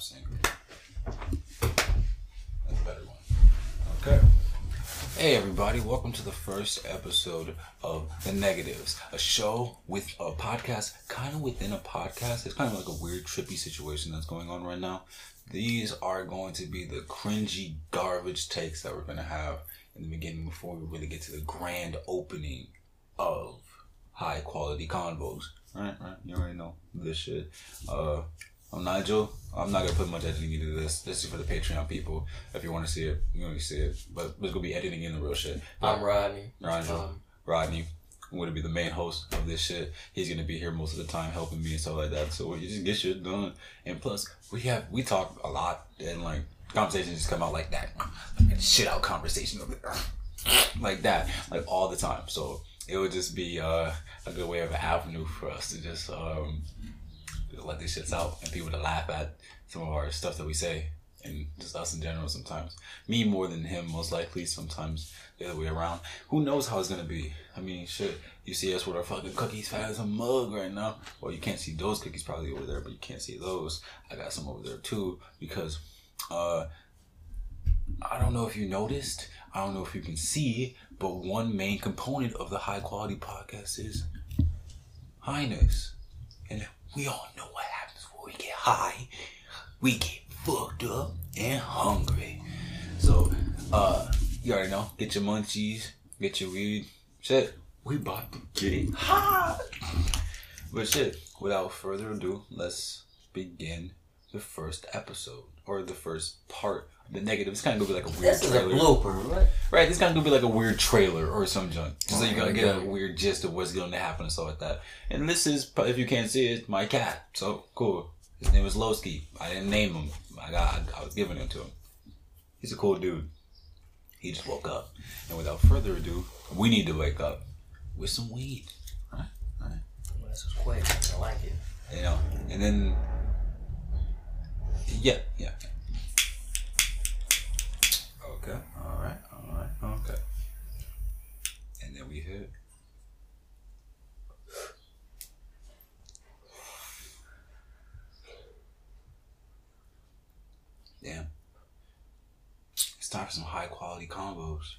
saying. That's a better one. Okay. Hey everybody, welcome to the first episode of The Negatives, a show with a podcast kind of within a podcast. It's kind of like a weird trippy situation that's going on right now. These are going to be the cringy garbage takes that we're going to have in the beginning before we really get to the grand opening of high quality convos. Right, right. You already know this shit. Uh, I'm Nigel. I'm not gonna put much editing into this. This is for the Patreon people. If you want to see it, you want to see it. But there's gonna be editing in the real shit. I'm Rodney. Rodney. Um, Rodney. I'm gonna be the main host of this shit. He's gonna be here most of the time helping me and stuff like that. So you just get shit done. And plus, we have we talk a lot and like conversations just come out like that, like shit out conversation over there, like that, like all the time. So it would just be uh, a good way of an avenue for us to just um, let these shits out and people to laugh at some of our stuff that we say and just us in general sometimes. Me more than him, most likely. Sometimes the other way around. Who knows how it's gonna be? I mean, shit. You see us with our fucking cookies fat as a mug right now. Well, you can't see those cookies probably over there, but you can't see those. I got some over there too because, uh, I don't know if you noticed. I don't know if you can see, but one main component of the high quality podcast is highness. And we all know what happens when we get high. We get fucked up and hungry. So, uh, you already know. Get your munchies, get your weed. Shit, we about to get hot. But shit, without further ado, let's begin the first episode or the first part. The negative. It's kind of gonna be like a weird this is a trailer. blooper, right? Right, this kind of gonna be like a weird trailer or some junk, just so you oh, gotta get a weird gist of what's going to happen and stuff like that. And this is, if you can't see it, my cat. So cool. His name is Lowski. I didn't name him. I got, I was giving him to him. He's a cool dude. He just woke up, and without further ado, we need to wake up with some weed, right? Right. Well, this was quick. I like it. You know, and then, yeah, yeah. Okay, all right, all right, okay. And then we hit. Damn. It's time for some high quality combos.